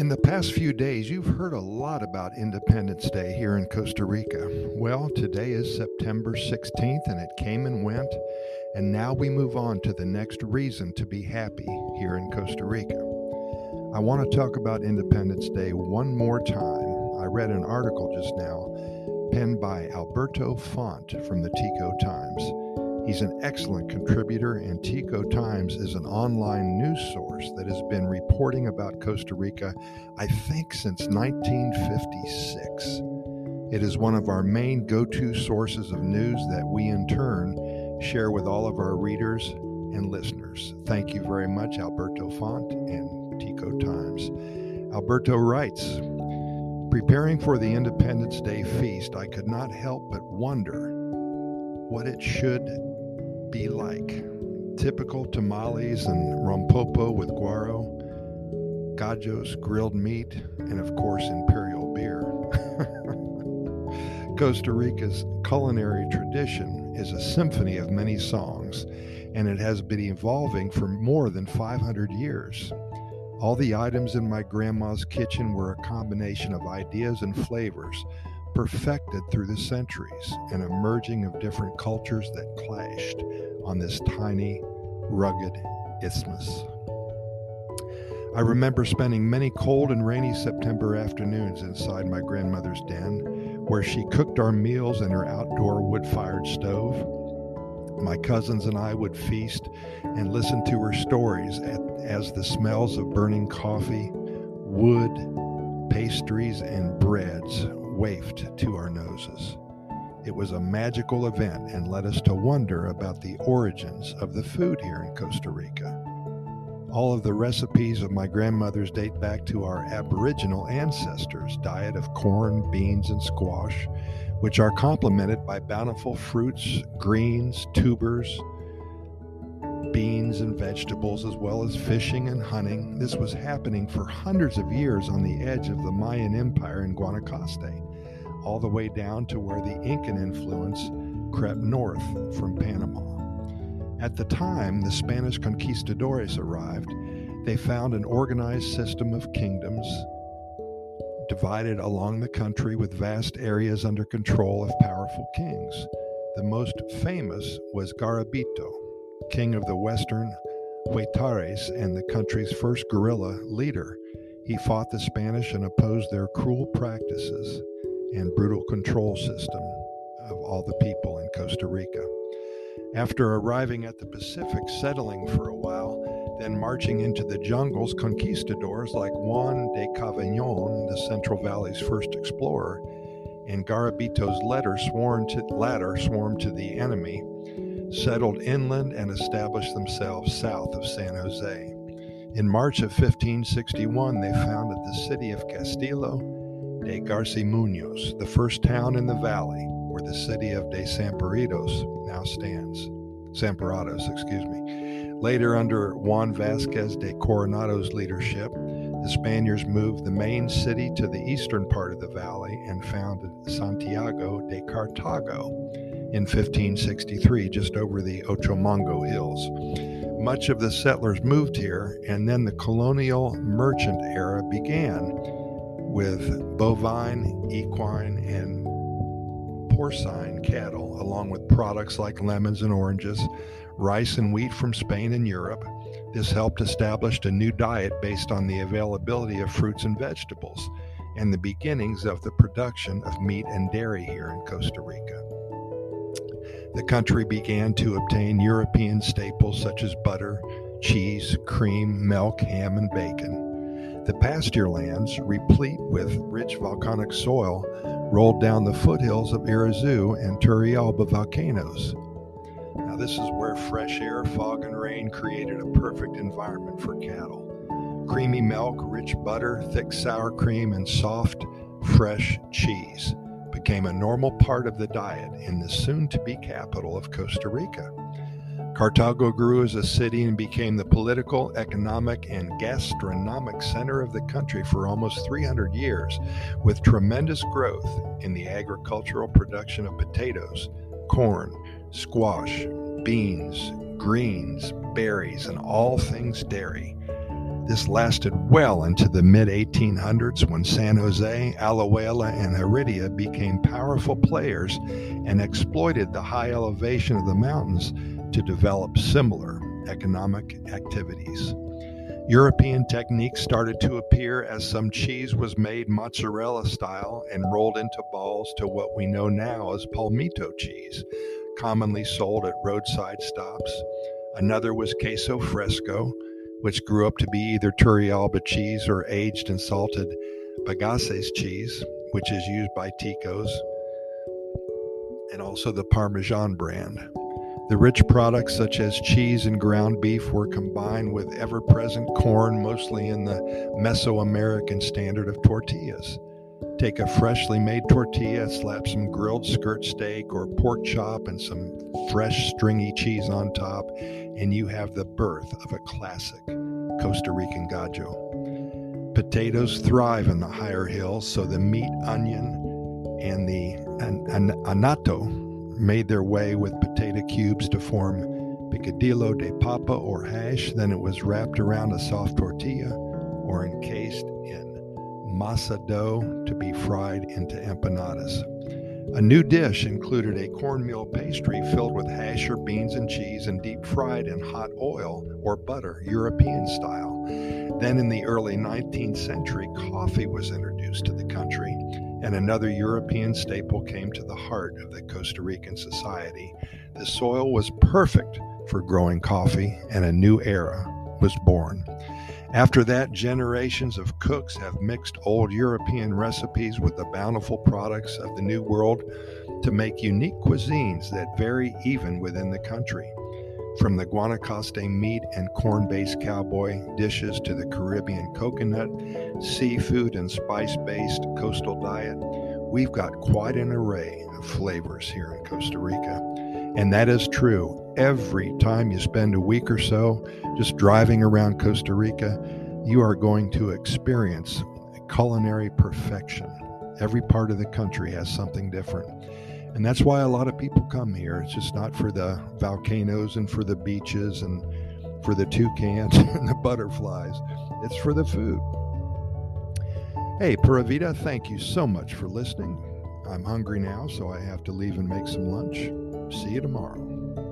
In the past few days, you've heard a lot about Independence Day here in Costa Rica. Well, today is September 16th, and it came and went, and now we move on to the next reason to be happy here in Costa Rica. I want to talk about Independence Day one more time. I read an article just now penned by Alberto Font from the Tico Times. He's an excellent contributor, and Tico Times is an online news source that has been reporting about Costa Rica, I think, since 1956. It is one of our main go to sources of news that we, in turn, share with all of our readers and listeners. Thank you very much, Alberto Font and Tico Times. Alberto writes Preparing for the Independence Day feast, I could not help but wonder what it should be like. Typical tamales and rompopo with guaro, gajos, grilled meat, and of course, imperial beer. Costa Rica's culinary tradition is a symphony of many songs, and it has been evolving for more than 500 years. All the items in my grandma's kitchen were a combination of ideas and flavors perfected through the centuries and a merging of different cultures that clashed on this tiny, rugged isthmus. I remember spending many cold and rainy September afternoons inside my grandmother's den, where she cooked our meals in her outdoor wood fired stove. My cousins and I would feast and listen to her stories at, as the smells of burning coffee, wood, pastries, and breads wafted to our noses. It was a magical event and led us to wonder about the origins of the food here in Costa Rica. All of the recipes of my grandmother's date back to our Aboriginal ancestors' diet of corn, beans, and squash, which are complemented by bountiful fruits, greens, tubers, beans, and vegetables, as well as fishing and hunting. This was happening for hundreds of years on the edge of the Mayan Empire in Guanacaste all the way down to where the Incan influence crept north from Panama. At the time the Spanish conquistadores arrived, they found an organized system of kingdoms divided along the country with vast areas under control of powerful kings. The most famous was Garabito, king of the western Huetares and the country's first guerrilla leader. He fought the Spanish and opposed their cruel practices and brutal control system of all the people in Costa Rica. After arriving at the Pacific, settling for a while, then marching into the jungles, conquistadors like Juan de Cavallón, the Central Valley's first explorer, and Garabito's letter sworn to, ladder swarmed to the enemy, settled inland and established themselves south of San Jose. In March of 1561, they founded the city of Castillo de Garcimuñoz, the first town in the valley where the city of De Samparitos now stands. Samparados, excuse me. Later, under Juan Vasquez de Coronado's leadership, the Spaniards moved the main city to the eastern part of the valley and founded Santiago de Cartago in 1563, just over the Ochomogo Hills. Much of the settlers moved here, and then the colonial merchant era began with bovine, equine, and porcine cattle, along with products like lemons and oranges, rice and wheat from Spain and Europe. This helped establish a new diet based on the availability of fruits and vegetables and the beginnings of the production of meat and dairy here in Costa Rica. The country began to obtain European staples such as butter, cheese, cream, milk, ham, and bacon. The pasture lands, replete with rich volcanic soil, rolled down the foothills of Irazu and Turrialba volcanoes. Now, this is where fresh air, fog, and rain created a perfect environment for cattle. Creamy milk, rich butter, thick sour cream, and soft, fresh cheese became a normal part of the diet in the soon to be capital of Costa Rica. Cartago grew as a city and became the political, economic, and gastronomic center of the country for almost 300 years, with tremendous growth in the agricultural production of potatoes, corn, squash, beans, greens, berries, and all things dairy. This lasted well into the mid 1800s when San Jose, Alajuela, and Heredia became powerful players and exploited the high elevation of the mountains to develop similar economic activities. European techniques started to appear as some cheese was made mozzarella style and rolled into balls to what we know now as palmito cheese, commonly sold at roadside stops. Another was queso fresco, which grew up to be either Turrialba cheese or aged and salted Bagaces cheese, which is used by Ticos, and also the Parmesan brand. The rich products such as cheese and ground beef were combined with ever present corn, mostly in the Mesoamerican standard of tortillas. Take a freshly made tortilla, slap some grilled skirt steak or pork chop and some fresh stringy cheese on top, and you have the birth of a classic Costa Rican gallo. Potatoes thrive in the higher hills, so the meat, onion, and the an, an, anato made their way with potato cubes to form picadillo de papa or hash. Then it was wrapped around a soft tortilla or encased in masa dough to be fried into empanadas. A new dish included a cornmeal pastry filled with hash or beans and cheese and deep fried in hot oil or butter, European style. Then, in the early 19th century, coffee was introduced to the country, and another European staple came to the heart of the Costa Rican society. The soil was perfect for growing coffee, and a new era was born. After that, generations of cooks have mixed old European recipes with the bountiful products of the New World to make unique cuisines that vary even within the country. From the Guanacaste meat and corn based cowboy dishes to the Caribbean coconut, seafood, and spice based coastal diet, we've got quite an array of flavors here in Costa Rica. And that is true every time you spend a week or so just driving around Costa Rica, you are going to experience culinary perfection. Every part of the country has something different. And that's why a lot of people come here. It's just not for the volcanoes and for the beaches and for the toucans and the butterflies, it's for the food. Hey, Pura Vida, thank you so much for listening. I'm hungry now, so I have to leave and make some lunch. See you tomorrow.